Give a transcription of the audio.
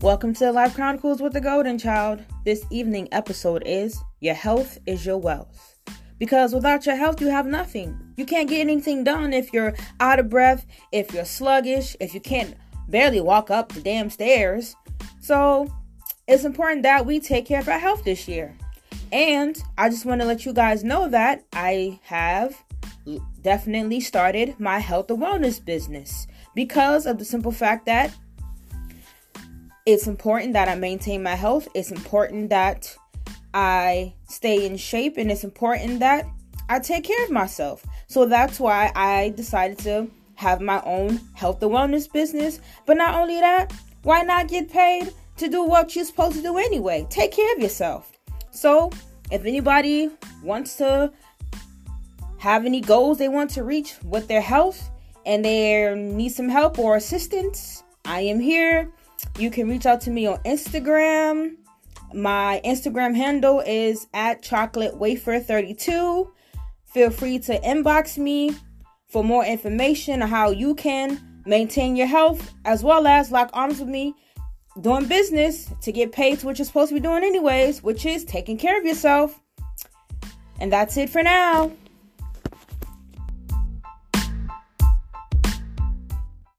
Welcome to Life Chronicles with the Golden Child. This evening episode is Your Health is Your Wealth. Because without your health, you have nothing. You can't get anything done if you're out of breath, if you're sluggish, if you can't barely walk up the damn stairs. So it's important that we take care of our health this year. And I just want to let you guys know that I have definitely started my health and wellness business because of the simple fact that it's important that I maintain my health. It's important that I stay in shape and it's important that I take care of myself. So that's why I decided to have my own health and wellness business. But not only that, why not get paid to do what you're supposed to do anyway? Take care of yourself. So, if anybody wants to have any goals they want to reach with their health and they need some help or assistance, I am here. You can reach out to me on Instagram. My Instagram handle is at chocolate wafer 32. Feel free to inbox me for more information on how you can maintain your health as well as lock arms with me doing business to get paid to what you're supposed to be doing anyways, which is taking care of yourself. And that's it for now.